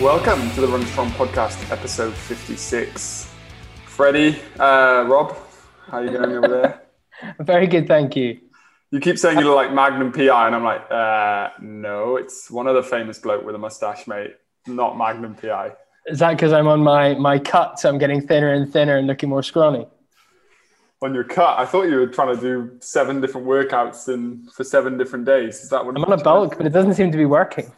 Welcome to the Run Strong podcast, episode 56. Freddie, uh, Rob, how are you going over there? Very good, thank you. You keep saying you look like Magnum PI, and I'm like, uh, no, it's one other famous bloke with a mustache, mate, not Magnum PI. Is that because I'm on my my cut, so I'm getting thinner and thinner and looking more scrawny? On your cut, I thought you were trying to do seven different workouts in for seven different days. Is that what I'm on a bulk, but it doesn't seem to be working.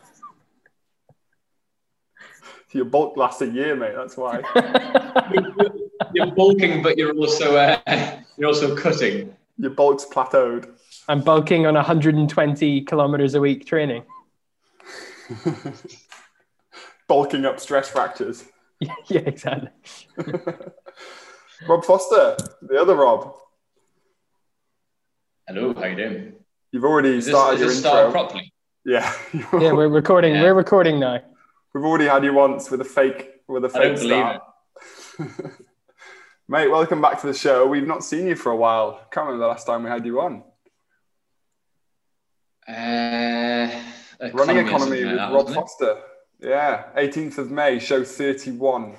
Your bulk lasts a year, mate. That's why. you're bulking, but you're also uh, you're also cutting. Your bulk's plateaued. I'm bulking on 120 kilometers a week training. Bulking up stress fractures. yeah, exactly. Rob Foster, the other Rob. Hello, how you doing? You've already Is this, started is your this intro. started properly? Yeah. Yeah, we're recording. Yeah. We're recording now. We've already had you once with a fake with a I don't fake believe start. Mate, welcome back to the show. We've not seen you for a while. Can't remember the last time we had you on. Uh, Running economy with that, Rob? Foster. Yeah, 18th of May, show 31.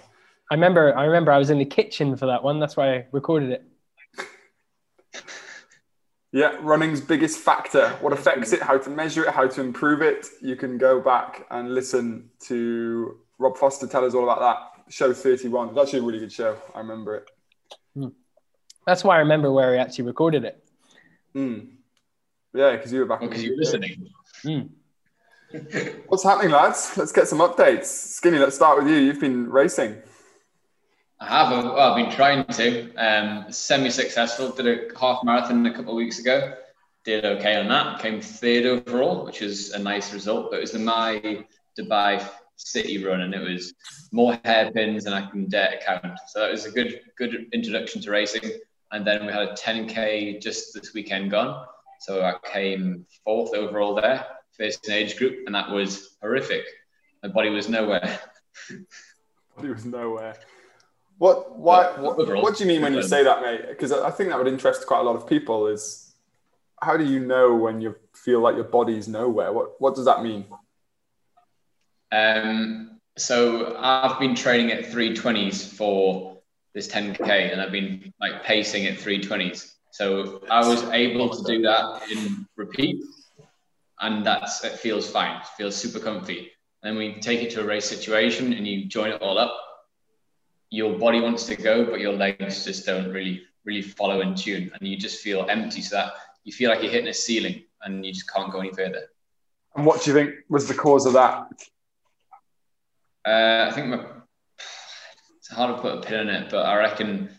I remember. I remember. I was in the kitchen for that one. That's why I recorded it. Yeah, running's biggest factor. What affects it, how to measure it, how to improve it. You can go back and listen to Rob Foster tell us all about that. Show 31. It's actually a really good show. I remember it. That's why I remember where we actually recorded it. Mm. Yeah, because you were back. Well, because you're UK. listening. Mm. What's happening, lads? Let's get some updates. Skinny, let's start with you. You've been racing. I have. Well, I've been trying to. Um, semi-successful. Did a half marathon a couple of weeks ago. Did okay on that. Came third overall, which is a nice result. But it was the my Dubai City run, and it was more hairpins than I can dare to count. So that was a good, good introduction to racing. And then we had a 10k just this weekend gone. So I came fourth overall there, first in age group, and that was horrific. My body was nowhere. body was nowhere. What? Why? What, what do you mean when you say that, mate? Because I think that would interest quite a lot of people. Is how do you know when you feel like your body's nowhere? What What does that mean? Um, so I've been training at 320s for this 10k, and I've been like pacing at 320s. So I was able to do that in repeat, and that's it feels fine. It feels super comfy. Then we take it to a race situation and you join it all up, your body wants to go, but your legs just don't really really follow in tune, and you just feel empty. So that you feel like you're hitting a ceiling, and you just can't go any further. And what do you think was the cause of that? Uh, I think my, it's hard to put a pin in it, but I reckon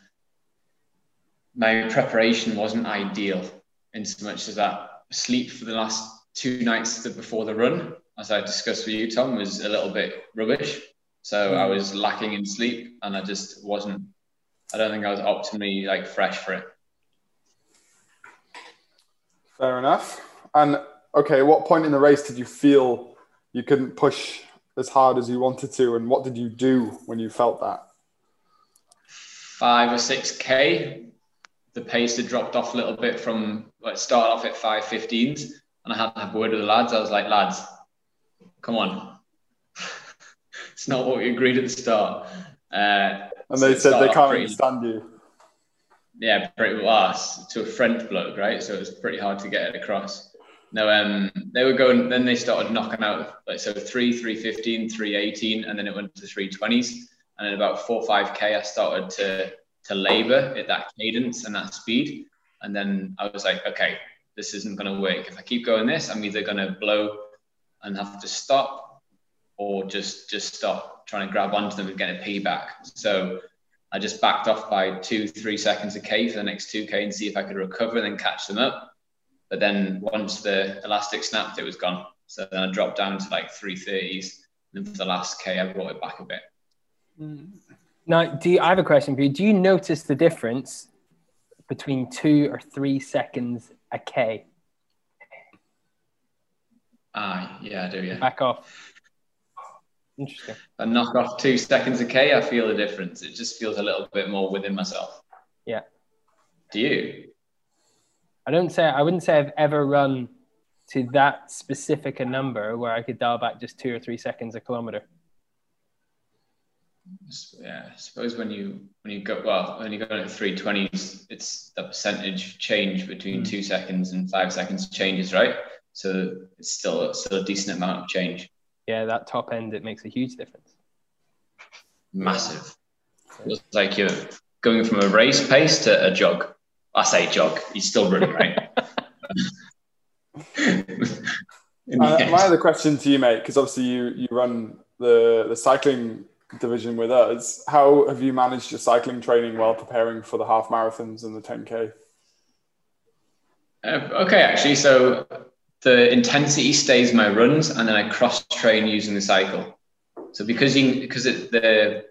my preparation wasn't ideal in so much as that sleep for the last two nights before the run, as I discussed with you, Tom, was a little bit rubbish. So I hmm. was lacking in sleep, and I just wasn't. I don't think I was optimally like fresh for it. Fair enough. And okay, what point in the race did you feel you couldn't push as hard as you wanted to? And what did you do when you felt that? five or six k. The pace had dropped off a little bit from like started off at five fifteens, and I had to have a word with the lads. I was like, lads, come on, it's not what we agreed at the start. Uh, And so they said they can't pretty- understand you. yeah, pretty well s- to a French bloke, right? So it was pretty hard to get it across. No, um, they were going. Then they started knocking out like so three, three fifteen, three eighteen, and then it went to three twenties. And then about four, five k, I started to to labour at that cadence and that speed. And then I was like, okay, this isn't going to work. If I keep going this, I'm either going to blow and have to stop, or just just stop trying to grab onto them and get a payback. So I just backed off by two, three seconds a K for the next 2K and see if I could recover and then catch them up. But then once the elastic snapped, it was gone. So then I dropped down to like 330s. And then for the last K, I brought it back a bit. Now, do you, I have a question for you? Do you notice the difference between two or three seconds a K? Ah, yeah, I do, yeah. Back off. Interesting. If I knock off two seconds a K, I feel the difference. It just feels a little bit more within myself. Yeah. Do you? I don't say I wouldn't say I've ever run to that specific a number where I could dial back just two or three seconds a kilometer. yeah, I suppose when you when you go well when you go into three twenties, it's the percentage change between mm. two seconds and five seconds changes, right? So it's still still a decent amount of change. Yeah, that top end it makes a huge difference. Massive. It's like you're going from a race pace to a jog. I say jog. You're still running, right? uh, my other question to you, mate, because obviously you you run the the cycling division with us. How have you managed your cycling training while preparing for the half marathons and the 10k? Uh, okay, actually, so the intensity stays my runs, and then I cross train using the cycle. So because you because it, the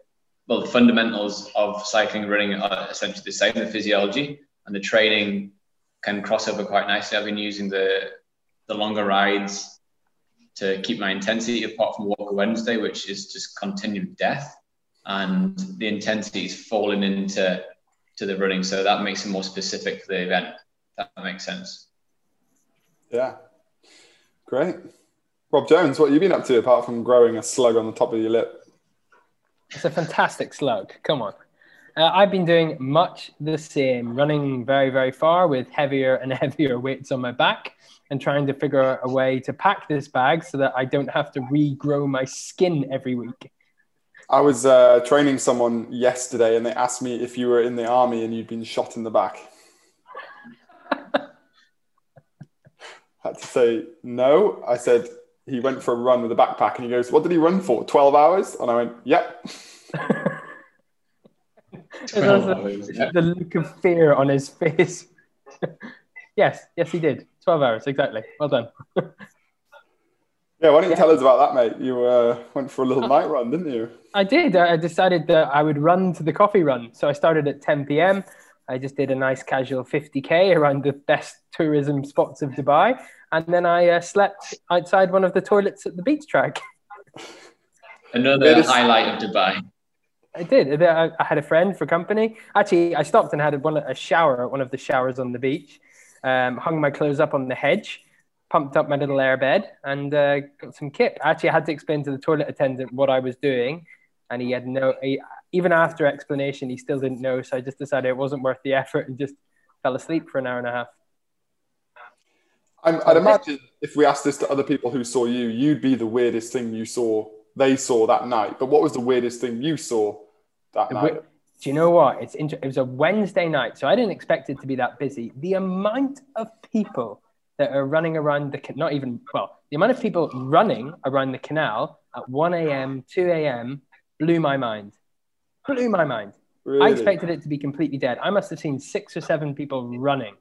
well the fundamentals of cycling and running are essentially the same, the physiology and the training can cross over quite nicely. I've been using the the longer rides to keep my intensity apart from Walker Wednesday, which is just continued death. And the intensity is falling into to the running. So that makes it more specific for the event. That makes sense. Yeah. Great. Rob Jones, what have you been up to apart from growing a slug on the top of your lip? It's a fantastic slug. Come on. Uh, I've been doing much the same, running very, very far with heavier and heavier weights on my back and trying to figure out a way to pack this bag so that I don't have to regrow my skin every week. I was uh, training someone yesterday and they asked me if you were in the army and you'd been shot in the back. Had to say no. I said he went for a run with a backpack and he goes, What did he run for? 12 hours? And I went, Yep. the look of fear on his face. yes, yes, he did. 12 hours, exactly. Well done. yeah, why don't you yeah. tell us about that, mate? You uh, went for a little night run, didn't you? I did. I decided that I would run to the coffee run. So I started at 10 p.m. I just did a nice casual 50k around the best tourism spots of Dubai, and then I uh, slept outside one of the toilets at the beach track. Another highlight of Dubai. I did. I had a friend for company. Actually, I stopped and had one, a shower at one of the showers on the beach. Um, hung my clothes up on the hedge, pumped up my little air bed, and uh, got some kip. Actually, I had to explain to the toilet attendant what I was doing, and he had no. He, even after explanation, he still didn't know. So I just decided it wasn't worth the effort and just fell asleep for an hour and a half. I would imagine if we asked this to other people who saw you, you'd be the weirdest thing you saw, they saw that night. But what was the weirdest thing you saw that night? Do you know what? It's inter- it was a Wednesday night, so I didn't expect it to be that busy. The amount of people that are running around the not even well, the amount of people running around the canal at 1 a.m., 2 a.m. blew my mind blew my mind. Really? I expected it to be completely dead. I must have seen six or seven people running.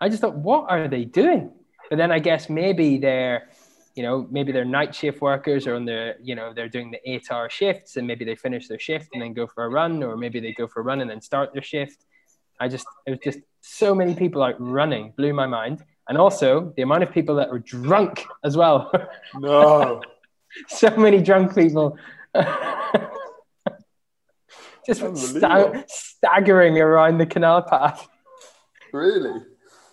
I just thought, what are they doing? But then I guess maybe they're, you know, maybe they're night shift workers or on the, you know, they're doing the eight hour shifts and maybe they finish their shift and then go for a run, or maybe they go for a run and then start their shift. I just, it was just so many people out running, blew my mind. And also the amount of people that were drunk as well. No. so many drunk people just sta- staggering around the canal path. Really?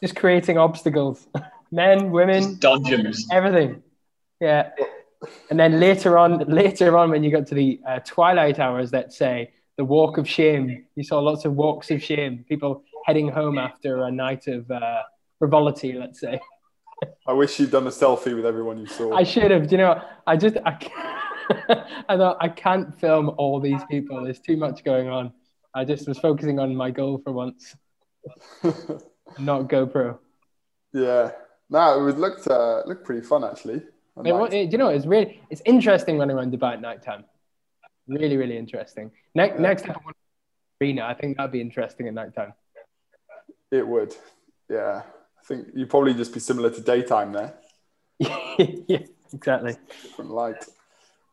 Just creating obstacles. Men, women, dungeons, everything. Yeah. And then later on, later on, when you got to the uh, twilight hours, let's say the walk of shame, you saw lots of walks of shame. People heading home after a night of uh, frivolity, let's say. I wish you'd done a selfie with everyone you saw. I should have. Do you know? I just I. I thought I can't film all these people. There's too much going on. I just was focusing on my goal for once, not GoPro. Yeah, no, it would look uh, look pretty fun actually. It, it, you know, it's really it's interesting running around Dubai at night time. Really, really interesting. Next, yeah. next time I want arena, I think that'd be interesting at night time. It would, yeah. I think you'd probably just be similar to daytime there. yeah, exactly. Different light.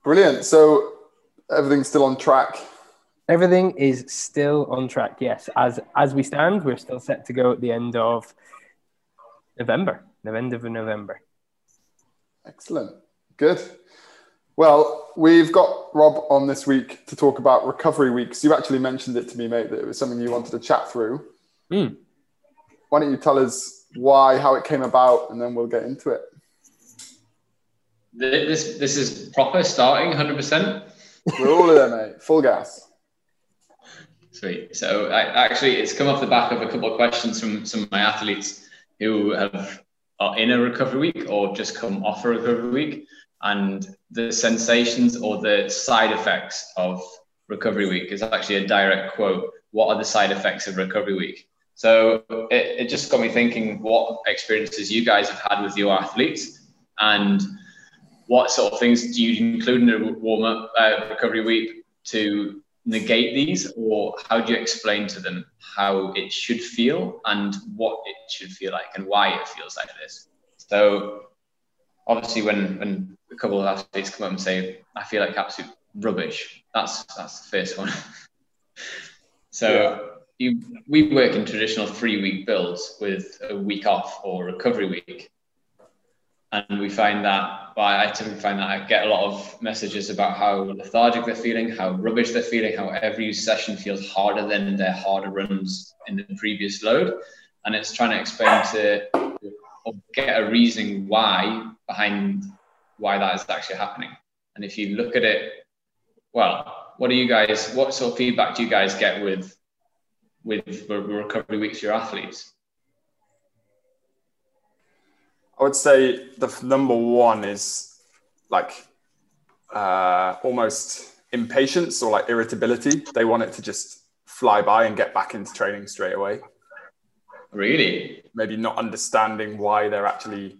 Brilliant. So everything's still on track. Everything is still on track. Yes, as as we stand, we're still set to go at the end of November. The end of November. Excellent. Good. Well, we've got Rob on this week to talk about recovery weeks. You actually mentioned it to me, mate, that it was something you wanted to chat through. Mm. Why don't you tell us why, how it came about, and then we'll get into it. This this is proper starting, hundred percent. We're all there, mate. Full gas. Sweet. So I, actually, it's come off the back of a couple of questions from some of my athletes who have are in a recovery week or just come off a recovery week, and the sensations or the side effects of recovery week is actually a direct quote. What are the side effects of recovery week? So it, it just got me thinking what experiences you guys have had with your athletes and what sort of things do you include in a warm up uh, recovery week to negate these or how do you explain to them how it should feel and what it should feel like and why it feels like this? So obviously when when a couple of athletes come up and say i feel like absolute rubbish that's that's the first one. So you, we work in traditional three week builds with a week off or recovery week and we find that well, I typically find that I get a lot of messages about how lethargic they're feeling, how rubbish they're feeling, how every session feels harder than their harder runs in the previous load, and it's trying to explain to get a reasoning why behind why that is actually happening. And if you look at it, well, what do you guys? What sort of feedback do you guys get with with recovery weeks for your athletes? I would say the number one is like uh, almost impatience or like irritability. They want it to just fly by and get back into training straight away. Really? Maybe not understanding why they're actually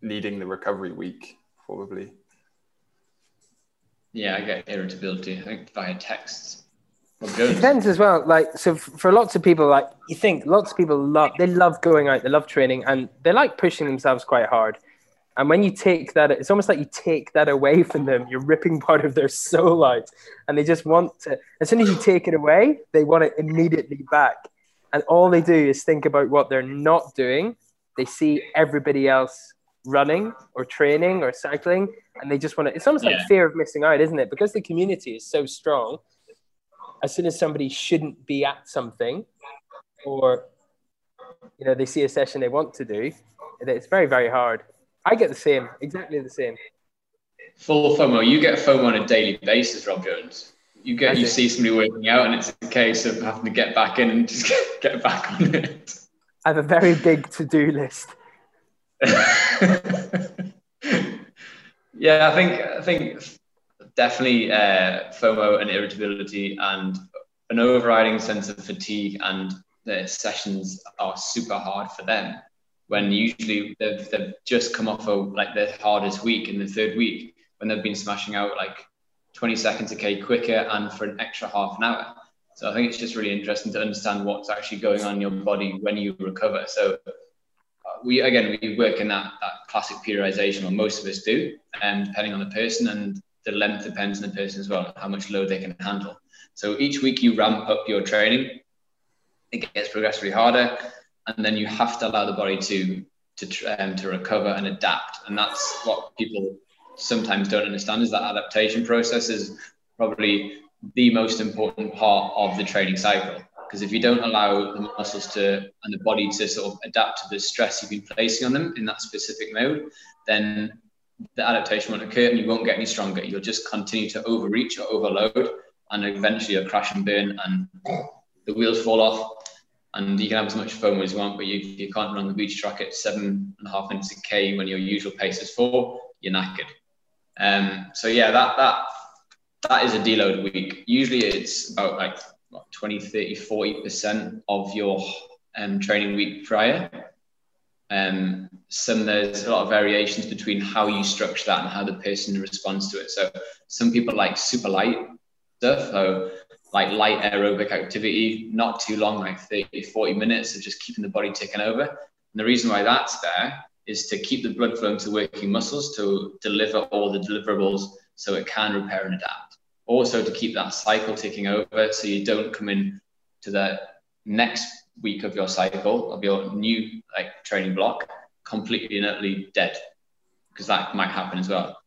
needing the recovery week, probably. Yeah, I get irritability. I think via texts. It depends as well. Like, so for lots of people, like you think lots of people love, they love going out, they love training, and they like pushing themselves quite hard. And when you take that, it's almost like you take that away from them. You're ripping part of their soul out, and they just want to. As soon as you take it away, they want it immediately back. And all they do is think about what they're not doing. They see everybody else running or training or cycling, and they just want to. It's almost yeah. like fear of missing out, isn't it? Because the community is so strong as soon as somebody shouldn't be at something or you know they see a session they want to do it's very very hard. I get the same exactly the same. Full fomo you get fomo on a daily basis rob jones. You get you see somebody working out and it's a case of having to get back in and just get, get back on it. I have a very big to-do list. Yeah i think i think definitely uh, FOMO and irritability and an overriding sense of fatigue and the sessions are super hard for them when usually they've, they've just come off of like their hardest week in the third week when they've been smashing out like 20 seconds a K quicker and for an extra half an hour. So I think it's just really interesting to understand what's actually going on in your body when you recover. So uh, we again we work in that that classic periodization, or most of us do, and um, depending on the person. And the length depends on the person as well, how much load they can handle. So each week you ramp up your training, it gets progressively harder, and then you have to allow the body to to um, to recover and adapt. And that's what people sometimes don't understand is that adaptation process is probably the most important part of the training cycle. Because if you don't allow the muscles to and the body to sort of adapt to the stress you've been placing on them in that specific mode, then the adaptation won't occur and you won't get any stronger. You'll just continue to overreach or overload and eventually you'll crash and burn and the wheels fall off and you can have as much foam as you want, but you, you can't run the beach track at seven and a half minutes a K when your usual pace is four, you're knackered. Um, so yeah, that, that, that is a deload week. Usually it's about like what, 20, 30, 40% of your um, training week prior. Um, some there's a lot of variations between how you structure that and how the person responds to it. So some people like super light stuff, so like light aerobic activity, not too long, like 30, 40 minutes of just keeping the body ticking over. And the reason why that's there is to keep the blood flowing to working muscles to deliver all the deliverables so it can repair and adapt. Also to keep that cycle ticking over so you don't come in to the next week of your cycle of your new like training block completely and utterly dead because that might happen as well.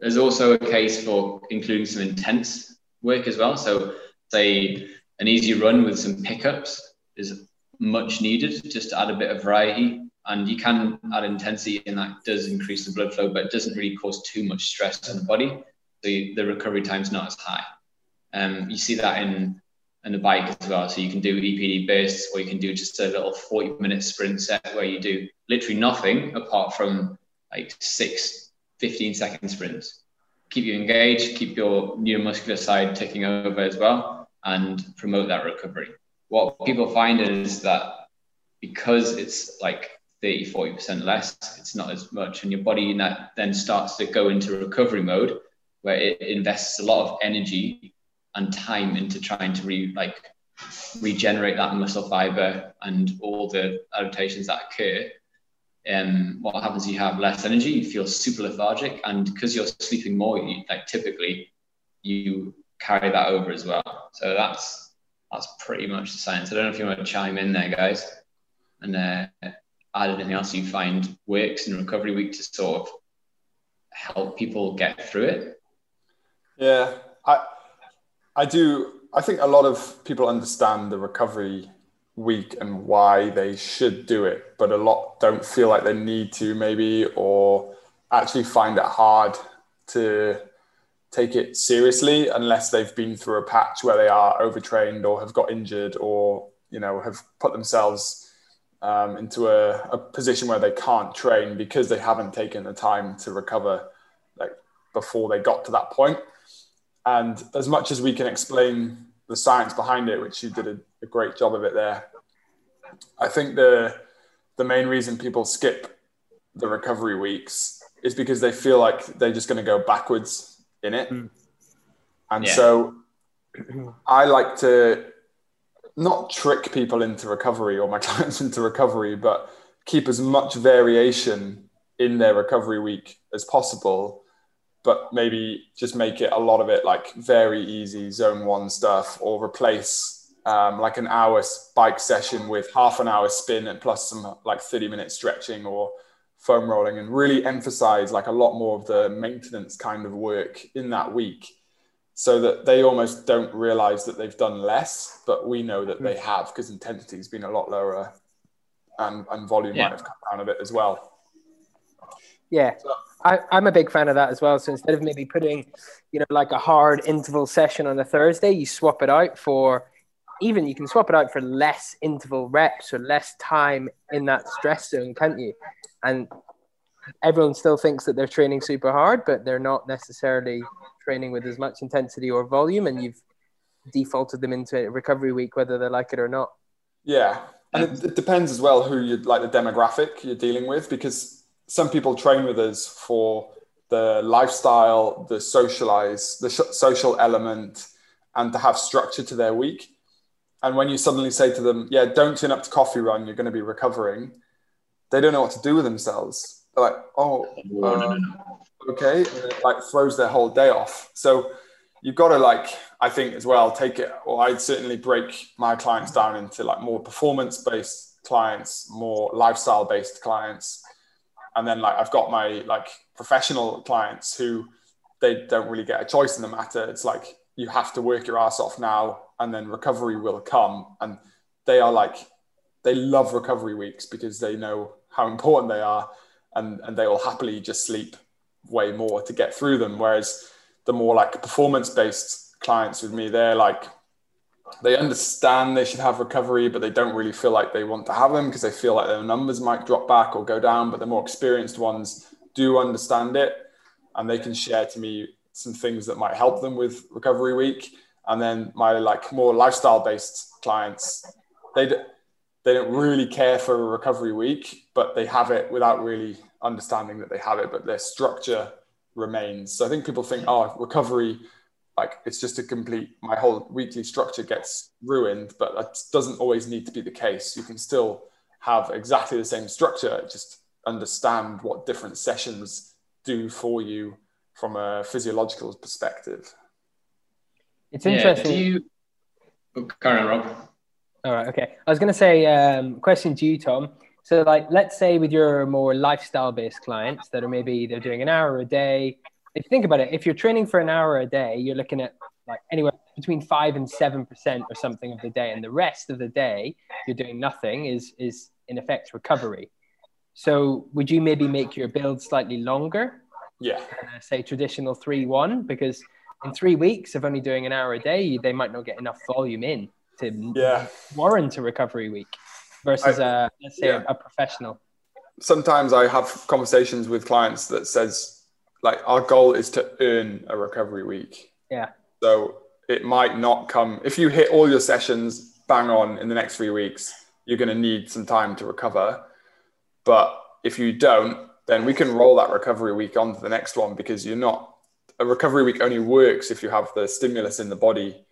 There's also a case for including some intense work as well. So say an easy run with some pickups is much needed just to add a bit of variety. And you can add intensity and that does increase the blood flow but it doesn't really cause too much stress on the body. So you, the recovery time's not as high. Um, you see that in in the bike as well. So you can do EPD bursts, or you can do just a little 40 minute sprint set where you do literally nothing apart from like six 15 second sprints. Keep you engaged, keep your neuromuscular side ticking over as well, and promote that recovery. What people find is that because it's like 30, 40% less, it's not as much, and your body then starts to go into recovery mode where it invests a lot of energy and time into trying to re, like regenerate that muscle fiber and all the adaptations that occur um, what happens you have less energy you feel super lethargic and because you're sleeping more you, like typically you carry that over as well. So that's that's pretty much the science. I don't know if you want to chime in there guys and uh, add anything else you find works in recovery week to sort of help people get through it. Yeah i do i think a lot of people understand the recovery week and why they should do it, but a lot don't feel like they need to, maybe, or actually find it hard to take it seriously unless they've been through a patch where they are overtrained or have got injured or you know have put themselves um, into a, a position where they can't train because they haven't taken the time to recover like before they got to that point and as much as we can explain the science behind it which you did a a great job of it there. I think the the main reason people skip the recovery weeks is because they feel like they're just going to go backwards in it. Mm. And yeah. so I like to not trick people into recovery or my clients into recovery, but keep as much variation in their recovery week as possible. But maybe just make it a lot of it like very easy zone one stuff or replace um, like an hour bike session with half an hour spin and plus some like 30 minute stretching or foam rolling and really emphasize like a lot more of the maintenance kind of work in that week so that they almost don't realize that they've done less but we know that they have because intensity has been a lot lower and, and volume yeah. might have come down a bit as well yeah so, I, I'm a big fan of that as well. So instead of maybe putting, you know, like a hard interval session on a Thursday, you swap it out for even you can swap it out for less interval reps or less time in that stress zone, can't you? And everyone still thinks that they're training super hard, but they're not necessarily training with as much intensity or volume, and you've defaulted them into a recovery week, whether they like it or not. Yeah, and it, it depends as well who you like the demographic you're dealing with, because some people train with us for the lifestyle, the socialize, the social element, and to have structure to their week. And when you suddenly say to them, yeah, don't turn up to coffee run, you're going to be recovering, they don't know what to do with themselves. They're like, oh, uh, okay. And it like throws their whole day off. So you've got to like, I think as well, take it, or I'd certainly break my clients down into like more performance based clients, more lifestyle based clients. And then like I've got my like professional clients who they don't really get a choice in the matter. It's like you have to work your ass off now and then recovery will come and they are like they love recovery weeks because they know how important they are and and they will happily just sleep way more to get through them whereas the more like performance based clients with me they're like they understand they should have recovery but they don't really feel like they want to have them because they feel like their numbers might drop back or go down but the more experienced ones do understand it and they can share to me some things that might help them with recovery week. And then my like more lifestyle based clients, they they don't really care for a recovery week, but they have it without really understanding that they have it, but their structure remains. So I think people think, oh, recovery, like it's just a complete, my whole weekly structure gets ruined, but that doesn't always need to be the case. You can still have exactly the same structure, just understand what different sessions do for you from a physiological perspective. It's interesting. Yeah, do you... Oh, carry on, Rob. All right. Okay. I was going to say, um, question to you, Tom. So, like, let's say with your more lifestyle-based clients that are maybe they're doing an hour a day. If you think about it, if you're training for an hour a day, you're looking at like anywhere between five and seven percent or something of the day, and the rest of the day you're doing nothing. Is is in effect recovery. So, would you maybe make your build slightly longer Yeah. uh, say traditional three one because in three weeks of only doing an hour a day, they might not get enough volume in to Yeah. warrant a recovery week versus I- a let's say yeah. a, a professional. Sometimes I have conversations with clients that says like our goal is to earn a recovery week. Yeah. So it might not come if you hit all your sessions bang on in the next three weeks, you're going to need some time to recover. But if you don't, then we can roll that recovery week onto the next one because you're not a recovery week only works if you have the stimulus in the body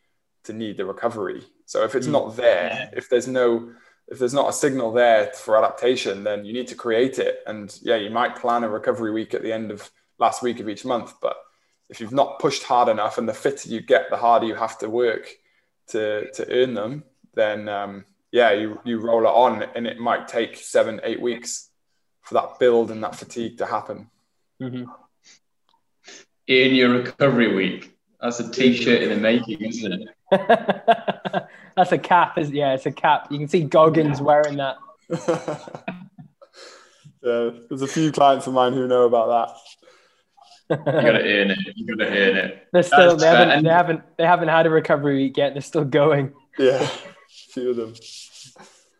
to need the recovery. So if it's Mm. not there, if there's no if there's not a signal there for adaptation, then you need to create it. And yeah, you might plan a recovery week at the end of last week of each month, but if you've not pushed hard enough and the fitter you get, the harder you have to work to to earn them, then um, yeah, you you roll it on, and it might take seven eight weeks for that build and that fatigue to happen. Mhm. In your recovery week. That's a t-shirt in the making, isn't it? That's a cap, is yeah, it's a cap. You can see Goggins wearing that. yeah, there's a few clients of mine who know about You gotta earn it. You gotta earn it. They're still they haven't And- they haven't they haven't had a recovery week yet. They're still going. Yeah, a few of them.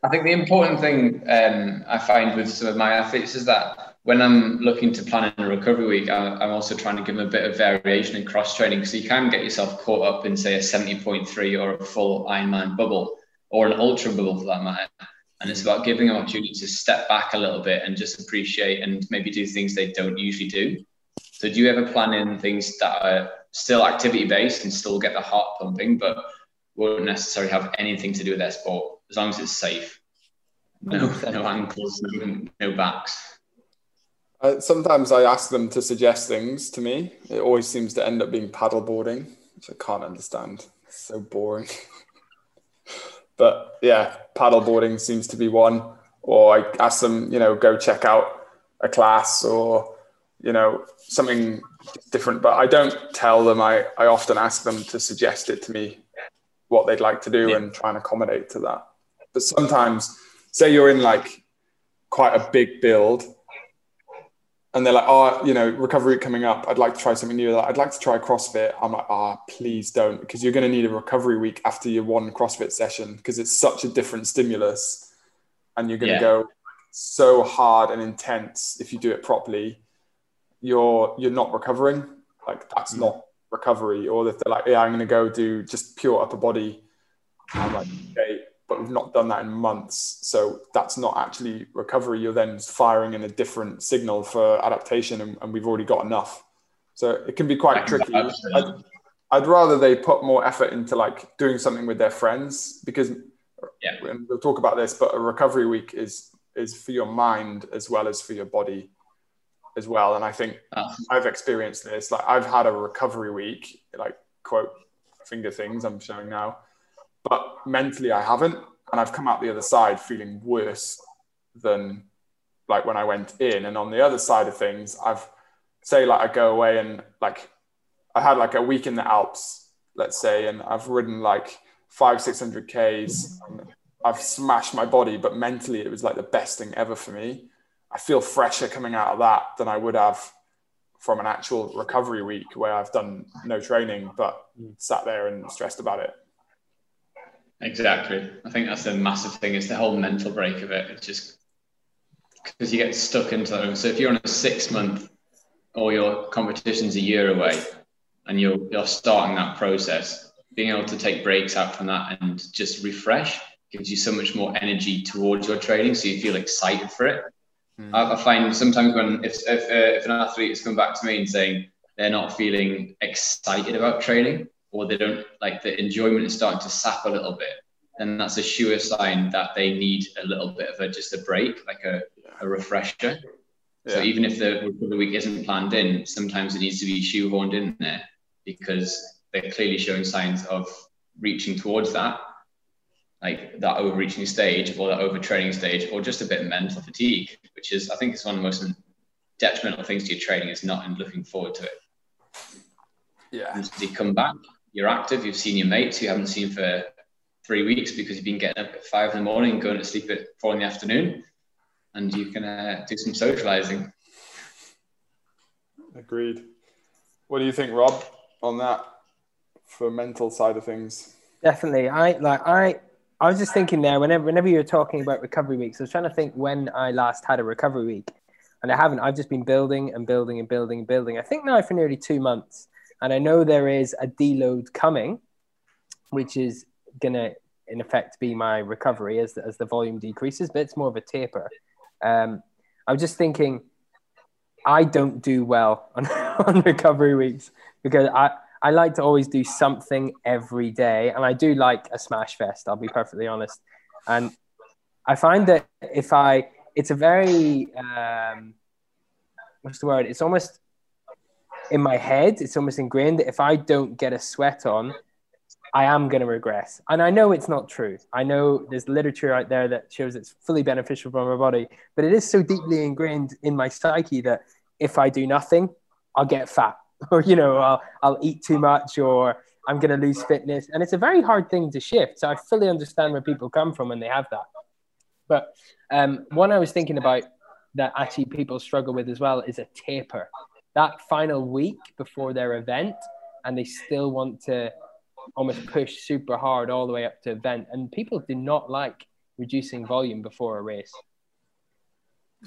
I think the important thing um, I find with some of my athletes is that when I'm looking to plan in a recovery week, I- I'm also trying to give them a bit of variation in cross training. So you can get yourself caught up in, say, a 70.3 or a full Ironman bubble or an ultra bubble for that matter. And it's about giving them opportunity to step back a little bit and just appreciate and maybe do things they don't usually do. So do you ever plan in things that are still activity based and still get the heart pumping, but won't necessarily have anything to do with their sport as long as it's safe? No, no ankles, no, no backs. Uh, sometimes I ask them to suggest things to me. It always seems to end up being paddleboarding, which I can't understand. It's so boring. but yeah, paddleboarding seems to be one. Or I ask them, you know, go check out a class or, you know, something different. But I don't tell them. I, I often ask them to suggest it to me, what they'd like to do Yeah. and try and accommodate to that. But sometimes, say you're in like quite a big build and they're like, oh, you know, recovery coming up. I'd like to try something new. Like, I'd like to try CrossFit. I'm like, ah, please don't, because you're going to need a recovery week after your one CrossFit session because it's such a different stimulus, and you're going to Yeah. go so hard and intense if you do it properly. You're you're not recovering. Like that's Mm. not recovery. Or if they're like, yeah, I'm going to go do just pure upper body. I'm like, okay, but we've not done that in months. So that's not actually recovery. You're then firing in a different signal for adaptation, and, and we've already got enough. So it can be quite tricky. I'd. I'd rather they put more effort into like doing something with their friends because, Yeah. and we'll talk about this, but a recovery week is is for your mind as well as for your body as well. And I think Ah, I've experienced this. Like I've had a recovery week, like quote finger things I'm showing now, but mentally I haven't, and I've come out the other side feeling worse than like when I went in. And on the other side of things, I've say like I go away and like I had like a week in the Alps, let's say, and I've ridden like five six hundred k's. and I've smashed my body, but mentally it was like the best thing ever for me. I feel fresher coming out of that than I would have from an actual recovery week where I've done no training but sat there and stressed about it. Exactly. I think that's the massive thing. It's the whole mental break of it. It's just because you get stuck into it. So if you're on a six month or your competition's a year away and you're, you're starting that process, being able to take breaks out from that and just refresh gives you so much more energy towards your training. So you feel excited for it. Mm. I, I find sometimes when if, if, uh, if an athlete is coming back to me and saying they're not feeling excited about training or they don't like the enjoyment is starting to sap a little bit, then that's a sure sign that they need a little bit of a just a break, like a, a refresher. So even if the recovery week isn't planned in, sometimes it needs to be shoehorned in there because they're clearly showing signs of reaching towards that, like that overreaching stage or that overtraining stage, or just a bit of mental fatigue, which is I think it's one of the most detrimental things to your training is not in looking forward to it. Yeah. And you come back, you're active, you've seen your mates who you haven't seen for three weeks because you've been getting up at five in the morning, going to sleep at four in the afternoon, and you can uh, do some socializing. Agreed. What do you think, Rob, on that for mental side of things? Definitely. I like I I was just thinking there whenever whenever you were talking about recovery weeks, I was trying to think when I last had a recovery week. And I haven't. I've just been building and building and building and building. I think now for nearly two months. And I know there is a deload coming, which is gonna in effect be my recovery as the, as the volume decreases, but it's more of a taper. Um, I was just thinking, I don't do well on, on recovery weeks because I, I like to always do something every day. And I do like a smash fest, I'll be perfectly honest. And I find that if I, it's a very, um, what's the word? It's almost in my head, it's almost ingrained that if I don't get a sweat on, I am going to regress. And I know it's not true. I know there's literature out there that shows it's fully beneficial for my body, but it is so deeply ingrained in my psyche that if I do nothing, I'll get fat or, you know, I'll, I'll eat too much or I'm going to lose fitness. And it's a very hard thing to shift. So I fully understand where people come from when they have that. But um, one I was thinking about that actually people struggle with as well is a taper. That final week before their event, and they still want to almost push super hard all the way up to event. And people do not like reducing volume before a race.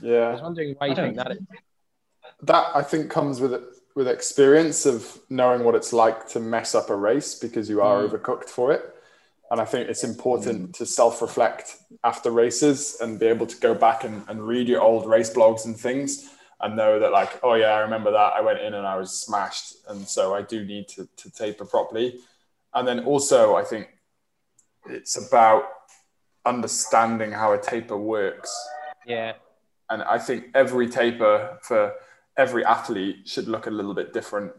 Yeah. I was wondering why you think that is. That I think comes with with experience of knowing what it's like to mess up a race because you are mm. overcooked for it. And I think it's important mm. to self reflect after races and be able to go back and, and read your old race blogs and things and know that, like, oh, yeah, I remember that. I went in and I was smashed. And so I do need to, to taper properly. And then also, I think it's about understanding how a taper works. Yeah. And I think every taper for every athlete should look a little bit different.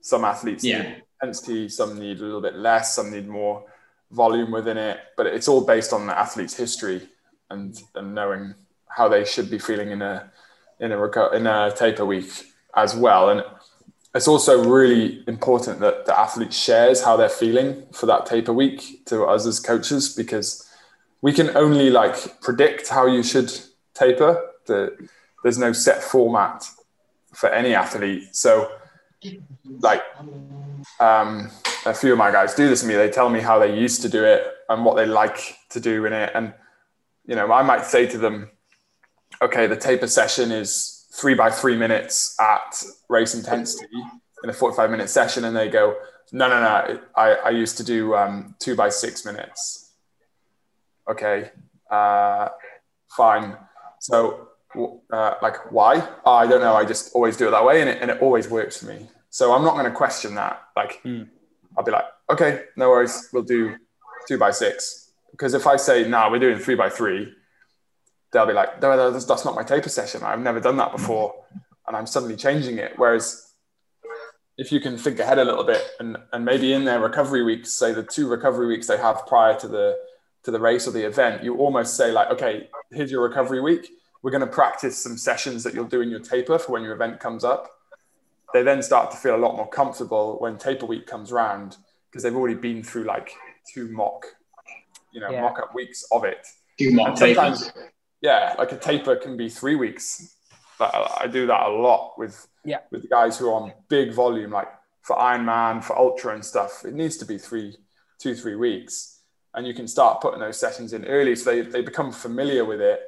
Some athletes yeah. need intensity, some need a little bit less, some need more volume within it. But it's all based on the athlete's history and, and knowing how they should be feeling in a in a in a taper week as well. And it's also really important that the athlete shares how they're feeling for that taper week to us as coaches because we can only like predict how you should taper the, there's no set format for any athlete so like um, a few of my guys do this to me they tell me how they used to do it and what they like to do in it and you know i might say to them okay the taper session is three by three minutes at race intensity in a 45 minute session and they go, no, no, no, I, I used to do um, two by six minutes. Okay, uh, fine. So, uh, like, why? Oh, I don't know. I just always do it that way and it, and it always works for me. So I'm not going to question that. Like, mm. I'll be like, okay, no worries. We'll do two by six. Because if I say, no, nah, we're doing three by three, they'll be like, no, that's, that's not my taper session. I've never done that before. And I'm suddenly changing it. Whereas if you can think ahead a little bit and, and maybe in their recovery weeks, say the two recovery weeks they have prior to the, to the race or the event, you almost say like, okay, here's your recovery week. We're going to practice some sessions that you'll do in your taper for when your event comes up. They then start to feel a lot more comfortable when taper week comes around because they've already been through like two mock, you know, yeah. mock up weeks of it. Two mock tapers yeah, like a taper can be three weeks. But I do that a lot with yeah. with the guys who are on big volume, like for Ironman, for Ultra and stuff. It needs to be three, two, three weeks, and you can start putting those sessions in early, so they they become familiar with it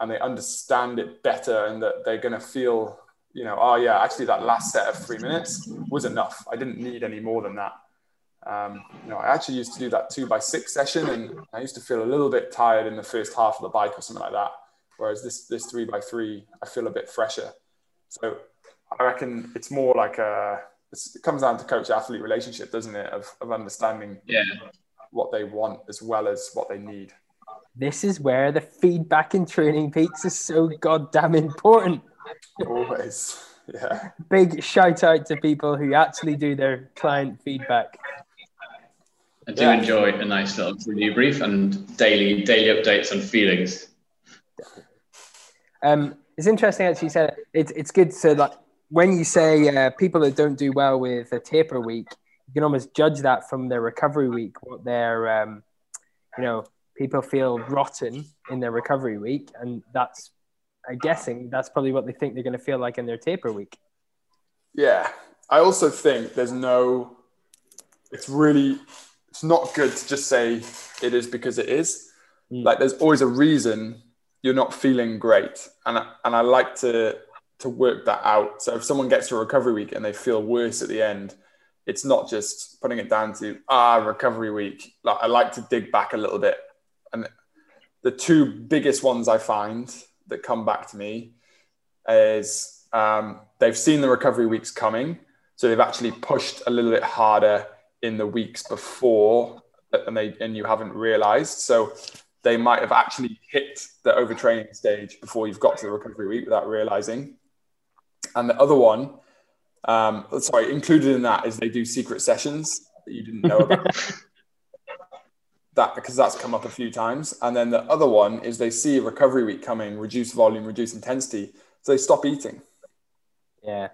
and they understand it better, and that they're going to feel, you know, oh yeah, actually that last set of three minutes was enough. I didn't need any more than that. Um, you know, I actually used to do that two by six session, and I used to feel a little bit tired in the first half of the bike or something like that. Whereas this this three by three, I feel a bit fresher. So I reckon it's more like a it comes down to coach athlete relationship, doesn't it? Of of understanding yeah. what they want as well as what they need. This is where the feedback in TrainingPeaks is so goddamn important. Always. Yeah. Big shout out to people who actually do their client feedback. I do yeah. enjoy a nice little review brief and daily daily updates on feelings. Um, it's interesting actually you said it's it's good to like when you say uh, people that don't do well with a taper week, you can almost judge that from their recovery week. What their um, you know people feel rotten in their recovery week, and that's I'm guessing that's probably what they think they're going to feel like in their taper week. Yeah. I also think there's no, it's really, it's not good to just say it is because it is. Mm. Like there's always a reason you're not feeling great. And I, and I like to, to work that out. So if someone gets to a recovery week and they feel worse at the end, it's not just putting it down to ah recovery week. Like I like to dig back a little bit. And the two biggest ones I find that come back to me is um, they've seen the recovery weeks coming, so they've actually pushed a little bit harder in the weeks before, and they and you haven't realised. So they might have actually hit the overtraining stage before you've got to the recovery week without realising. And the other one, um, sorry, included in that is they do secret sessions that you didn't know about. That because that's come up a few times. And then the other one is they see recovery week coming, reduce volume, reduce intensity, so they stop eating. Yeah.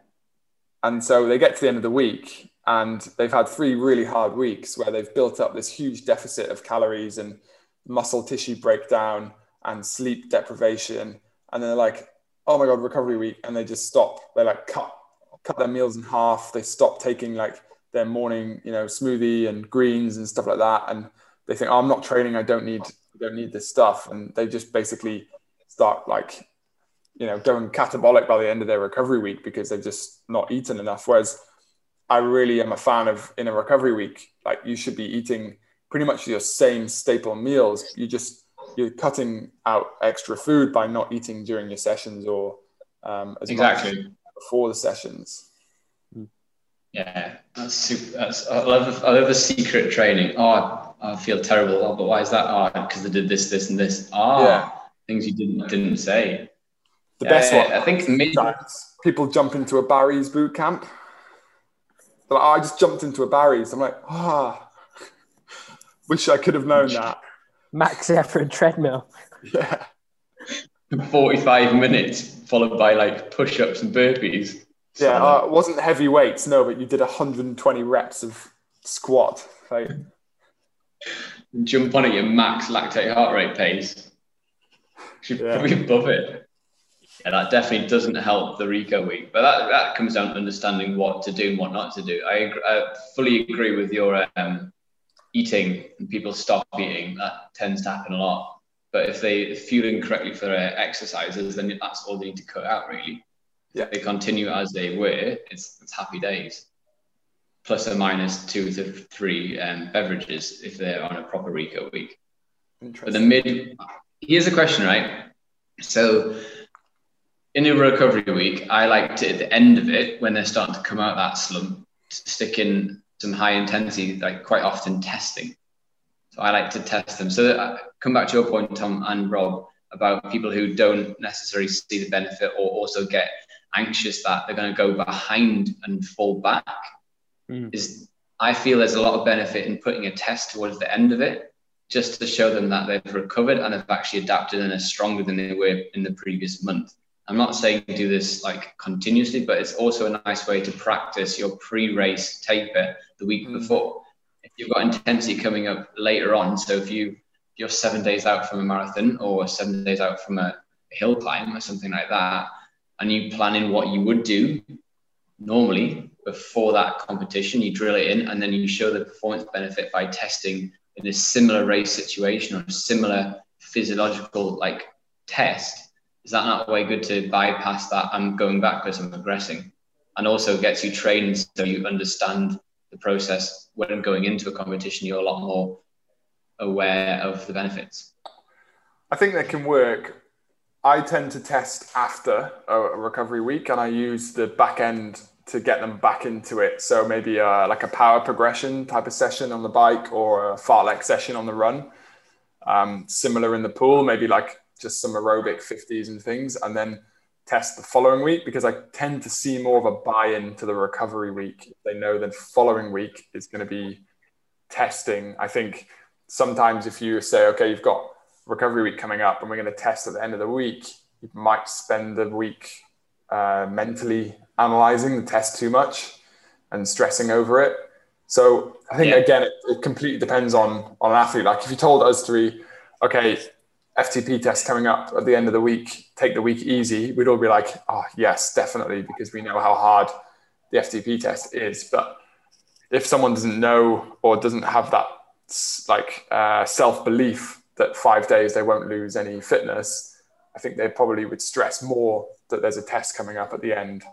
And so they get to the end of the week and they've had three really hard weeks where they've built up this huge deficit of calories and muscle tissue breakdown and sleep deprivation. And then they're like, oh my God, recovery week. And they just stop. They like cut, cut their meals in half. They stop taking like their morning, you know, smoothie and greens and stuff like that. And they think, oh, I'm not training. I don't need, I don't need this stuff. And they just basically start like you know, going catabolic by the end of their recovery week because they've just not eaten enough. Whereas I really am a fan of in a recovery week, like you should be eating pretty much your same staple meals. You just you're cutting out extra food by not eating during your sessions or um, as exactly before the sessions. Yeah, that's super. That's, I love. I love the secret training. Oh, I, I feel terrible. Oh, but why is that? Oh, because they did this, this, and this. Ah, oh, yeah. things you didn't didn't say. The best one. I think maybe people jump into a Barry's boot camp. Like, oh, I just jumped into a Barry's. I'm like, ah, oh, wish I could have known that. Max effort treadmill. Yeah. 45 minutes followed by like push-ups and burpees. Yeah, uh, it wasn't heavy weights, no, but you did 120 reps of squat. Like, jump on at your max lactate heart rate pace. Should yeah. be above it yeah, that definitely doesn't help the Reco week. But that, that comes down to understanding what to do and what not to do. I, I fully agree with your um, eating and people stop eating. That tends to happen a lot. But if they fueling correctly for their exercises, then that's all they need to cut out really. Yeah. If they continue as they were, it's, it's happy days. Plus or minus two to three um, beverages if they're on a proper Reco week. But the mid, here's a question, right? So in a recovery week, I like to at the end of it when they're starting to come out that slump, stick in some high intensity, like quite often testing. So I like to test them. So that, come back to your point, Tom and Rob, about people who don't necessarily see the benefit or also get anxious that they're going to go behind and fall back. Mm. Is I feel there's a lot of benefit in putting a test towards the end of it, just to show them that they've recovered and have actually adapted and are stronger than they were in the previous month. I'm not saying do this like continuously, but it's also a nice way to practice your pre-race taper the week mm. before. If you've got intensity coming up later on, so if you you're seven days out from a marathon or seven days out from a hill climb or something like that, and you plan in what you would do normally before that competition, you drill it in, and then you show the performance benefit by testing in a similar race situation or a similar physiological like test is that not a way good to bypass that I'm going backwards and progressing? And also gets you trained so you understand the process when going into a competition, you're a lot more aware of the benefits. I think that can work. I tend to test after a recovery week and I use the back end to get them back into it. So maybe uh, like a power progression type of session on the bike or a fartlek session on the run. Um, similar in the pool, maybe like just some aerobic 50s and things, and then test the following week because I tend to see more of a buy-in to the recovery week. They know the following week is going to be testing. I think sometimes if you say, okay, you've got recovery week coming up and we're going to test at the end of the week, you might spend the week uh, mentally analyzing the test too much and stressing over it. So I think yeah. again, it, it completely depends on on an athlete. Like if you told us three, okay, FTP test coming up at the end of the week, take the week easy, we'd all be like, oh, yes, definitely, because we know how hard the FTP test is. But if someone doesn't know or doesn't have that like uh, self belief that five days they won't lose any fitness, I think they probably would stress more that there's a test coming up at the end.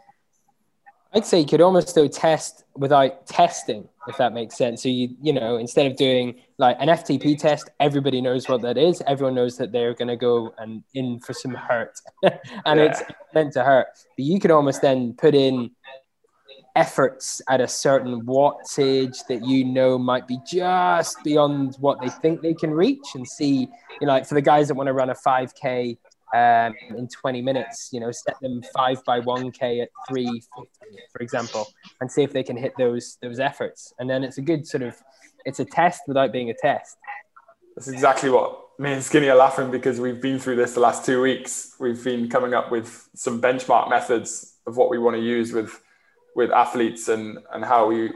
I'd say you could almost do test without testing, if that makes sense. So you you know instead of doing like an FTP test, everybody knows what that is. Everyone knows that they're going to go and in for some hurt, and yeah. it's meant to hurt. But you could almost then put in efforts at a certain wattage that you know might be just beyond what they think they can reach, and see you know like for the guys that want to run a 5k um, in 20 minutes, you know, set them five by 1K at 350, for example, and see if they can hit those those efforts. And then it's a good sort of, it's a test without being a test. That's exactly what me and Skinny are laughing because we've been through this the last two weeks. We've been coming up with some benchmark methods of what we want to use with with athletes and and how we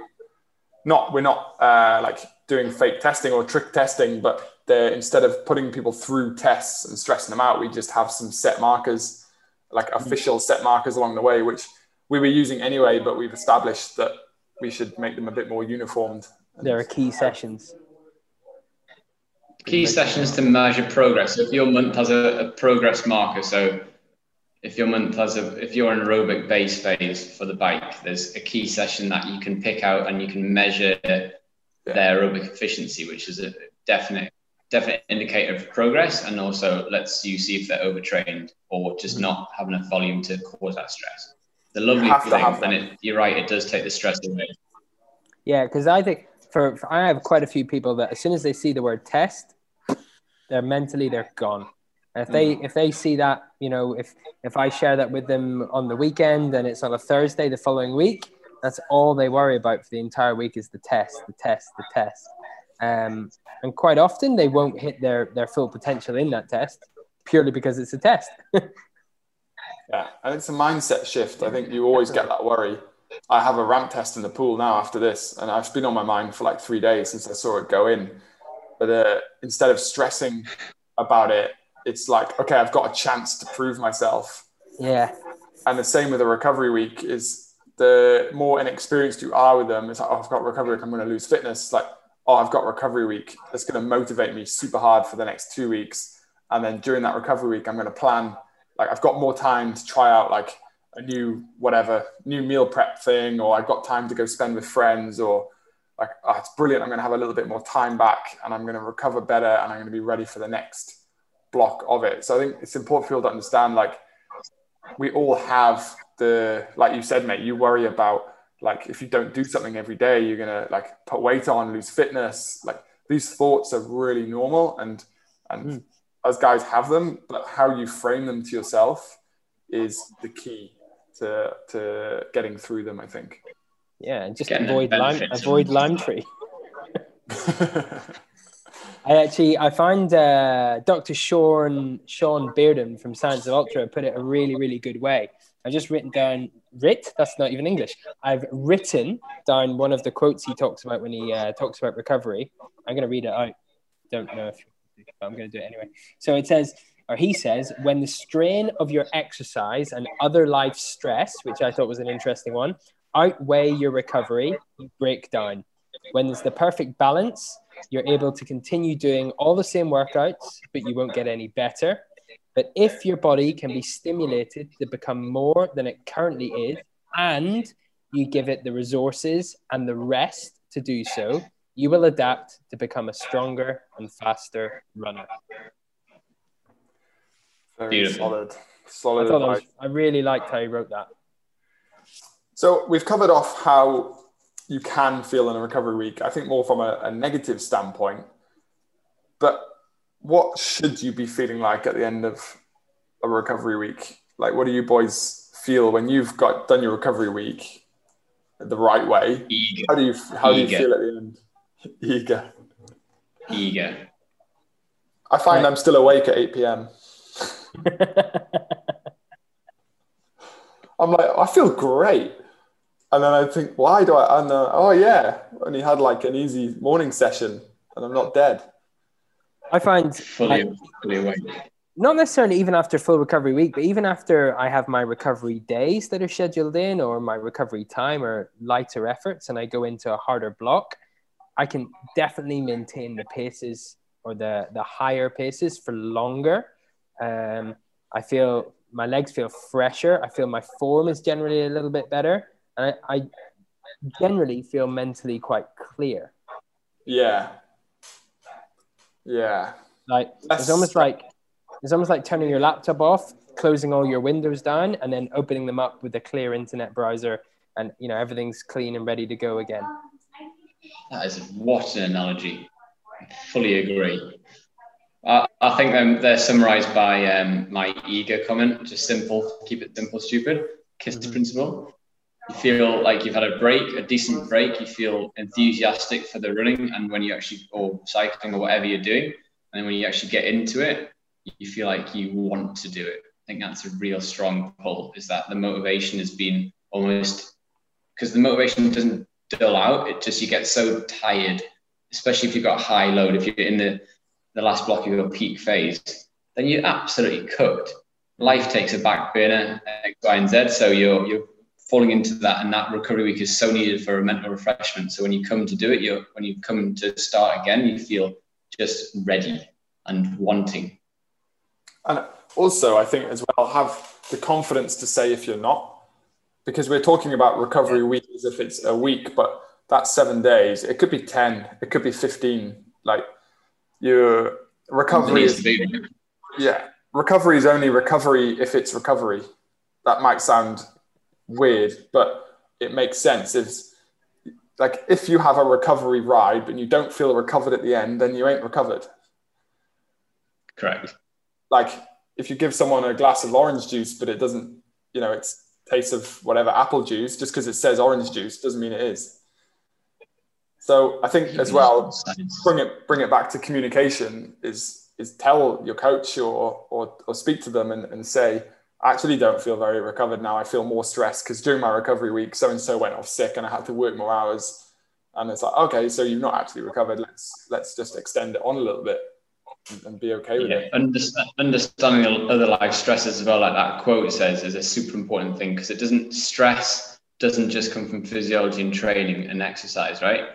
not we're not uh, like doing fake testing or trick testing, but they're instead of putting people through tests and stressing them out, we just have some set markers, like mm-hmm. official set markers along the way, which we were using anyway, but we've established that we should make them a bit more uniformed. There are key sessions. Key sessions to measure progress. So If your month has a, a progress marker, so if your month has a if you're in aerobic base phase for the bike, there's a key session that you can pick out and you can measure yeah. their aerobic efficiency, which is a definite definite indicator of progress and also lets you see if they're overtrained or just not have enough volume to cause that stress. The lovely thing, and it, you're right, it does take the stress away. Yeah, because I think for, for, I have quite a few people that as soon as they see the word test, they're mentally they're gone. And if they mm. if they see that, you know, if if I share that with them on the weekend and it's on a Thursday the following week, that's all they worry about for the entire week is the test, the test, the test. Um, and quite often they won't hit their, their full potential in that test purely because it's a test. yeah, and it's a mindset shift. I think you always get that worry. I have a ramp test in the pool now after this, and it's been on my mind for like three days since I saw it go in. But uh, instead of stressing about it, it's like, okay, I've got a chance to prove myself. Yeah. And the same with a recovery week is the more inexperienced you are with them, it's like, oh, I've got recovery week, I'm going to lose fitness. Like oh, I've got recovery week. That's going to motivate me super hard for the next two weeks. And then during that recovery week, I'm going to plan, like, I've got more time to try out like a new, whatever, new meal prep thing, or I've got time to go spend with friends, or like, oh, it's brilliant. I'm going to have a little bit more time back and I'm going to recover better and I'm going to be ready for the next block of it. So I think it's important for people to understand, like, we all have the, like you said, mate, you worry about like if you don't do something every day you're gonna like put weight on lose fitness like these thoughts are really normal and and mm. as guys have them but how you frame them to yourself is the key to to getting through them i think yeah just Getting avoid lime avoid lime tree I actually I find uh, Dr. Shawn Shawn Bearden from Science of Ultra put it a really really good way. I've just written down writ. That's not even English. I've written down one of the quotes he talks about when he uh, talks about recovery. I'm going to read it out. Don't know if, but I'm going to do it anyway. So it says, or he says, when the strain of your exercise and other life stress, which I thought was an interesting one, outweigh your recovery, you break down. When there's the perfect balance, you're able to continue doing all the same workouts, but you won't get any better. But if your body can be stimulated to become more than it currently is, and you give it the resources and the rest to do so, you will adapt to become a stronger and faster runner. Very Beautiful. solid. Solid. I, was, I really liked how you wrote that. So we've covered off how you can feel in a recovery week. I think more from a, a negative standpoint. But what should you be feeling like at the end of a recovery week? Like, what do you boys feel when you've got done your recovery week the right way? Eager. How do you how Eager. do you feel at the end? Eager. Eager. I find right. I'm still awake at 8 p.m. I'm like, I feel great. And then I think, why do I? And uh, oh yeah, only had like an easy morning session, and I'm not dead. I find fully, fully awake. not necessarily even after full recovery week, but even after I have my recovery days that are scheduled in or my recovery time or lighter efforts and I go into a harder block, I can definitely maintain the paces or the, the higher paces for longer. Um, I feel my legs feel fresher. I feel my form is generally a little bit better. And I, I generally feel mentally quite clear. Yeah. Yeah. Like That's- it's almost like it's almost like turning your laptop off, closing all your windows down, and then opening them up with a clear internet browser, and you know everything's clean and ready to go again. That is what an analogy. I fully agree. I, I think them they're summarized by um, my ego comment, just simple, keep it simple, stupid, KISS Mhm. principle. You feel like you've had a break, a decent break. You feel enthusiastic for the running, and when you actually or cycling or whatever you're doing, and then when you actually get into it, you feel like you want to do it. I think that's a real strong pull. Is that the motivation has been almost because the motivation doesn't dull out. It just you get so tired, especially if you've got high load. If you're in the the last block of your peak phase, then you're absolutely cooked. Life takes a back burner, X, Y, and Z. So you're you're falling into that, and that recovery week is so needed for a mental refreshment. So when you come to do it, you when you come to start again, you feel just ready and wanting. And also, I think as well, have the confidence to say if you're not, because we're talking about recovery week as if it's a week, but that's seven days. It could be 10, it could be 15. Like your recovery is, yeah, recovery is only recovery if it's recovery. That might sound weird, but it makes sense. It's like if you have a recovery ride, but you don't feel recovered at the end, then you ain't recovered Correct. like if you give someone a glass of orange juice but it doesn't you know it's tastes of whatever apple juice just because it says orange juice doesn't mean it is so i think as well bring it bring it back to communication is is tell your coach or or, or speak to them and, and say I actually don't feel very recovered now. I feel more stressed because during my recovery week so and so went off sick and i had to work more hours. And it's like okay so you've not actually recovered. Let's let's just extend it on a little bit and, be okay with Yeah, it. understand, understanding other life stresses as well, like that quote says, is a super important thing because it doesn't stress doesn't just come from physiology and training and exercise, right?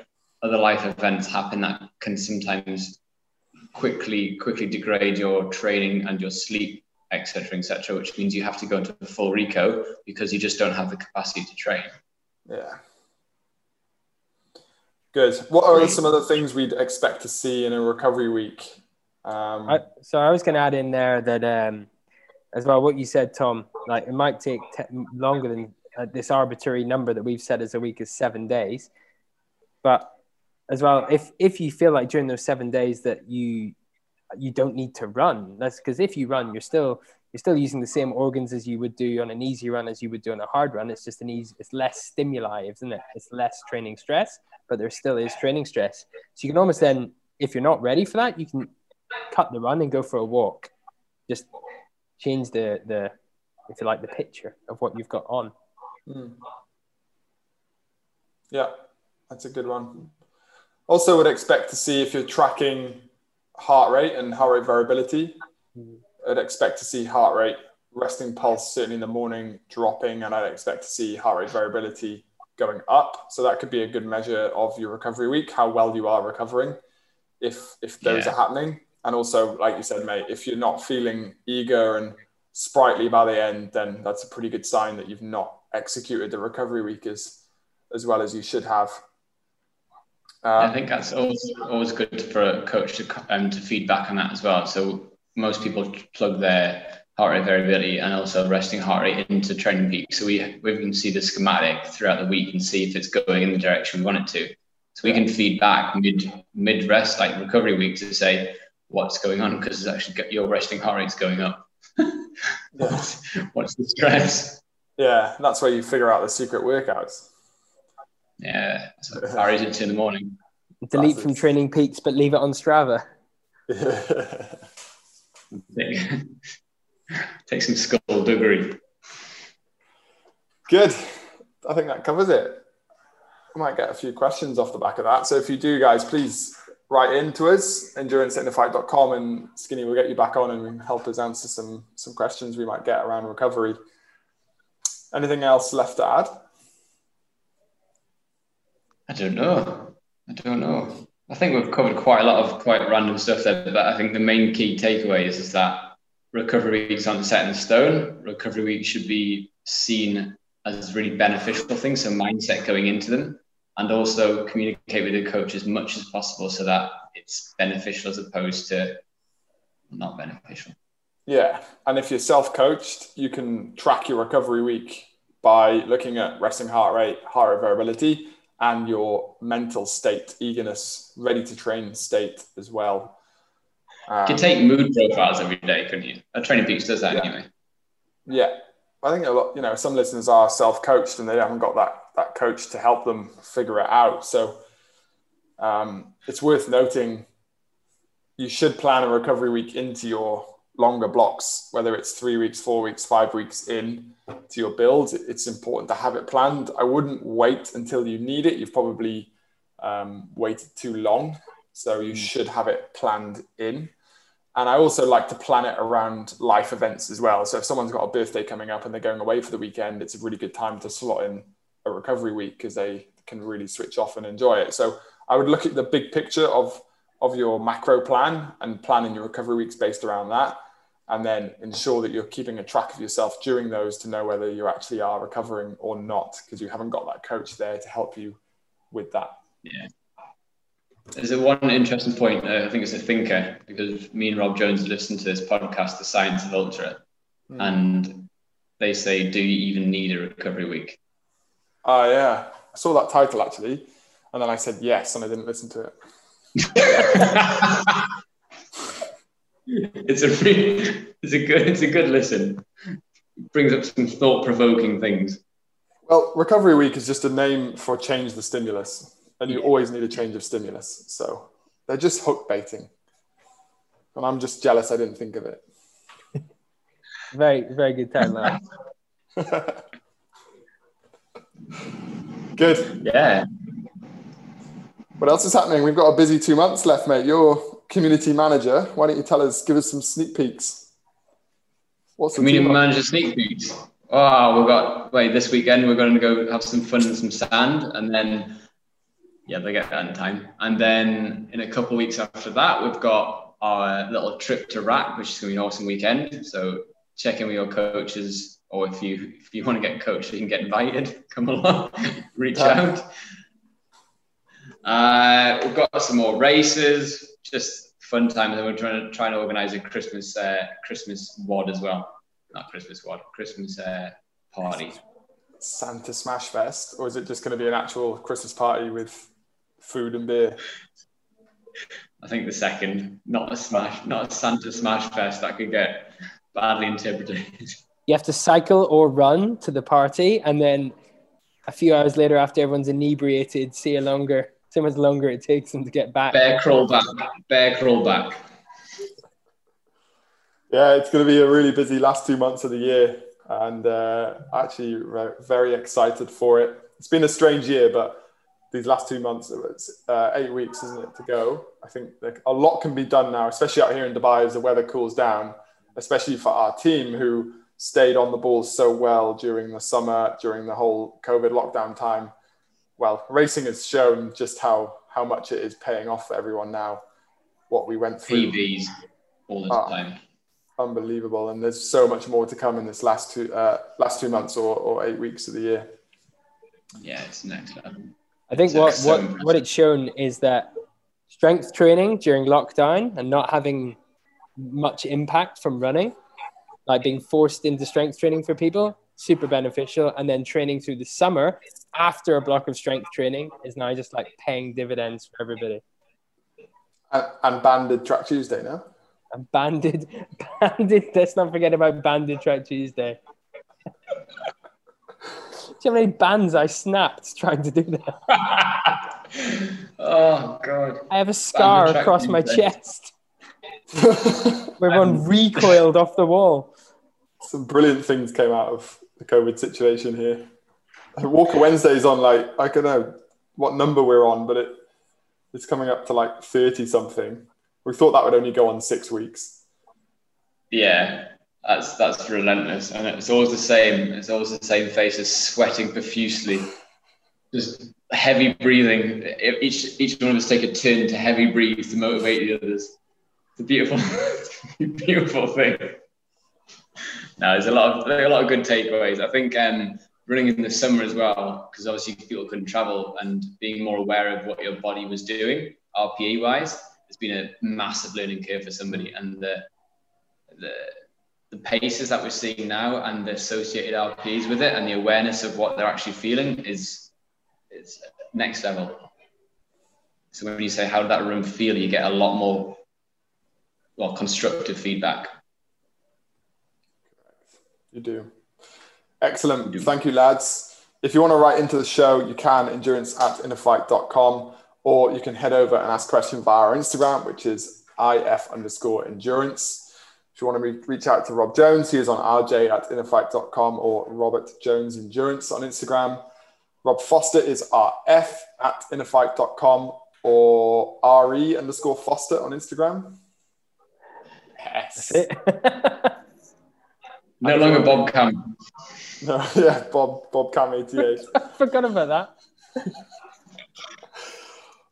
Other life events happen that can sometimes quickly quickly degrade your training and your sleep, etc., etc., which means you have to go into a full reco because you just don't have the capacity to train. Yeah. Good. What are some of the things we'd expect to see in a recovery week? Um, I, so I was going to add in there that um, as well what you said, Tom. Like it might take te- longer than uh, this arbitrary number that we've set as a week is seven days, but as well, if if you feel like during those seven days that you you don't need to run, that's because if you run, you're still you're still using the same organs as you would do on an easy run as you would do on a hard run. It's just an easy, it's less stimuli, isn't it? It's less training stress, but there still is training stress. So you can almost then, if you're not ready for that, you can cut the run and go for a walk. Just change the the if you like the picture of what you've got on. hmm. Yeah, that's a good one. Also, would expect to see if you're tracking heart rate and heart rate variability. Hmm. I'd expect to see heart rate, resting pulse, certainly in the morning, dropping, and I'd expect to see heart rate variability going up. So that could be a good measure of your recovery week, how well you are recovering, if if those Yeah. are happening. And also, like you said, mate, if you're not feeling eager and sprightly by the end, then that's a pretty good sign that you've not executed the recovery week as as well as you should have. I Um, think that's always, always good for a coach to um, to feedback on that as well. So most people plug their heart rate variability and also resting heart rate into training peak. So we we can see the schematic throughout the week and see if it's going in the direction we want it to. So we can feed back mid mid rest like recovery week to say what's going on because it's actually your resting heart rate's going up. what's, what's the stress? yeah, that's where you figure out the secret workouts. Yeah, so Barry's into in the morning. Delete That's from. TrainingPeaks, but leave it on Strava. Take some skullduggery. Good. I think that covers it. I might get a few questions off the back of that. So if you do, guys, please write in to us, endurance at innerfight.com, and Skinny will get you back on and help us answer some some questions we might get around recovery. Anything else left to add? I don't know. I don't know. I think we've covered quite a lot of quite random stuff there, but I think the main key takeaway is, is that recovery weeks aren't set in stone. Recovery weeks should be seen as really beneficial things, so mindset going into them, and also communicate with the coach as much as possible so that it's beneficial as opposed to not beneficial. Yeah, and if you're self-coached, you can track your recovery week by looking at resting heart rate, heart variability, and your mental state, eagerness, ready to train state as well. Um, you can take mood profiles every day, couldn't you? A TrainingPeaks does that yeah. anyway. Yeah, I think a lot. You know, some listeners are self-coached and they haven't got that that coach to help them figure it out. So um, it's worth noting you should plan a recovery week into your longer blocks, whether it's three weeks, four weeks, five weeks in to your build. It's important to have it planned. I wouldn't wait until you need it. You've probably um, waited too long. So you mm. should have it planned in. And I also like to plan it around life events as well. So if someone's got a birthday coming up and they're going away for the weekend, it's a really good time to slot in a recovery week because they can really switch off and enjoy it. So I would look at the big picture of of your macro plan and planning your recovery weeks based around that and then ensure that you're keeping a track of yourself during those to know whether you actually are recovering or not because you haven't got that coach there to help you with that. Yeah. There's a one interesting point uh, i think it's a thinker because me and rob jones listened to this podcast the science of ultra mm. and they say do you even need a recovery week? Oh uh, yeah. I saw that title actually and then i said yes and i didn't listen to it it's a really, it's a good it's a good listen. It brings up some thought provoking things. Well, recovery week is just a name for change the stimulus, and you always need a change of stimulus. So they're just hook baiting, and I'm just jealous I didn't think of it. very very good tagline. good. Yeah. What else is happening? We've got a busy two months left, mate. You're community manager. Why don't you tell us, give us some sneak peeks? What's the community manager sneak peeks? Oh, we've got wait this weekend. We're going to go have some fun in some sand, and then yeah, they get that in time. And then in a couple of weeks after that, we've got our little trip to RAK, which is going to be an awesome weekend. So check in with your coaches, or if you if you want to get coached, you can get invited. Come along, reach out. Uh, we've got some more races just fun times, And we're trying to try and organise a Christmas uh, Christmas WOD as well. Not Christmas WOD, Christmas uh, party. Santa Smash Fest, or is it just going to be an actual Christmas party with food and beer? I think the second, not a smash, not a Santa Smash Fest. That could get badly interpreted. You have to cycle or run to the party, and then a few hours later, after everyone's inebriated, see a longer so much longer it takes them to get back. Bear crawl back. Bear crawl back. Yeah, it's going to be a really busy last two months of the year, and uh, actually very excited for it. It's been a strange year, but these last two months, it's uh, eight weeks, isn't it, to go? I think a lot can be done now, especially out here in Dubai as the weather cools down, especially for our team who stayed on the ball so well during the summer, during the whole COVID lockdown time well, racing has shown just how how much it is paying off for everyone now. What we went through. PBs all the ah, time. Unbelievable, and there's so much more to come in this last two uh, last two months or, or eight weeks of the year. Yeah, it's next level. I think what so what what it's shown is that strength training during lockdown and not having much impact from running, like being forced into strength training for people, super beneficial. And then training through the summer after a block of strength training is now just like paying dividends for everybody. And, and banded track Tuesday now? And banded, banded, let's not forget about banded track Tuesday. Do you know how many bands I snapped trying to do that? oh, God. I have a scar across my chest where one recoiled off the wall. Some brilliant things came out of the COVID situation here. Walker Wednesday's on like I don't know what number we're on, but it It's coming up to like 30 something. We thought that would only go on six weeks. Yeah, that's that's relentless, and it's always the same. It's always the same faces, sweating profusely, just heavy breathing. Each each one of us take a turn to heavy breathe to motivate the others. It's a beautiful, beautiful thing. No, there's a lot of a lot of good takeaways. I think um, running in the summer as well, because obviously people couldn't travel, and being more aware of what your body was doing RPE wise, has been a massive learning curve for somebody, and the the the paces that we're seeing now and the associated RPEs with it, and the awareness of what they're actually feeling is is next level. So when you say how did that room feel, you get a lot more well constructive feedback. You do. Excellent. You do. Thank you, lads. If you want to write into the show, you can endurance at innerfight.com or you can head over and ask questions via our Instagram, which is if underscore endurance. If you want to reach out to Rob Jones, he is on rj at innerfight.com or Robert Jones Endurance on Instagram. Rob Foster is rf at innerfight.com or re underscore Foster on Instagram. Yes. no longer Bob Cam. No, yeah, Bob Bob Cam 88. I forgot about that. if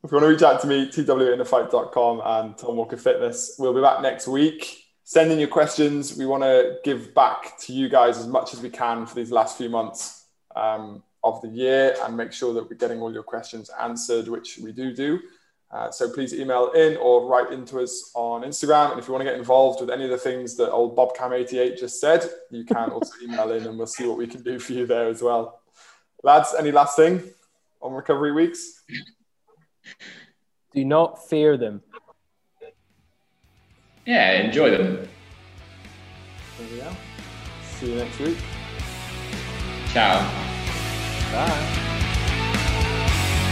you want to reach out to me, tw at innerfight.com and Tom Walker Fitness. We'll be back next week. Send in your questions. We want to give back to you guys as much as we can for these last few months. Um, of the year and make sure that we're getting all your questions answered, which we do do. Uh, so please email in or write into us on Instagram. And if you want to get involved with any of the things that old BobCam88 just said, you can also email in and we'll see what we can do for you there as well. Lads, any last thing on recovery weeks? Do not fear them. Yeah, enjoy them. There we are. See you next week. Ciao. Bye.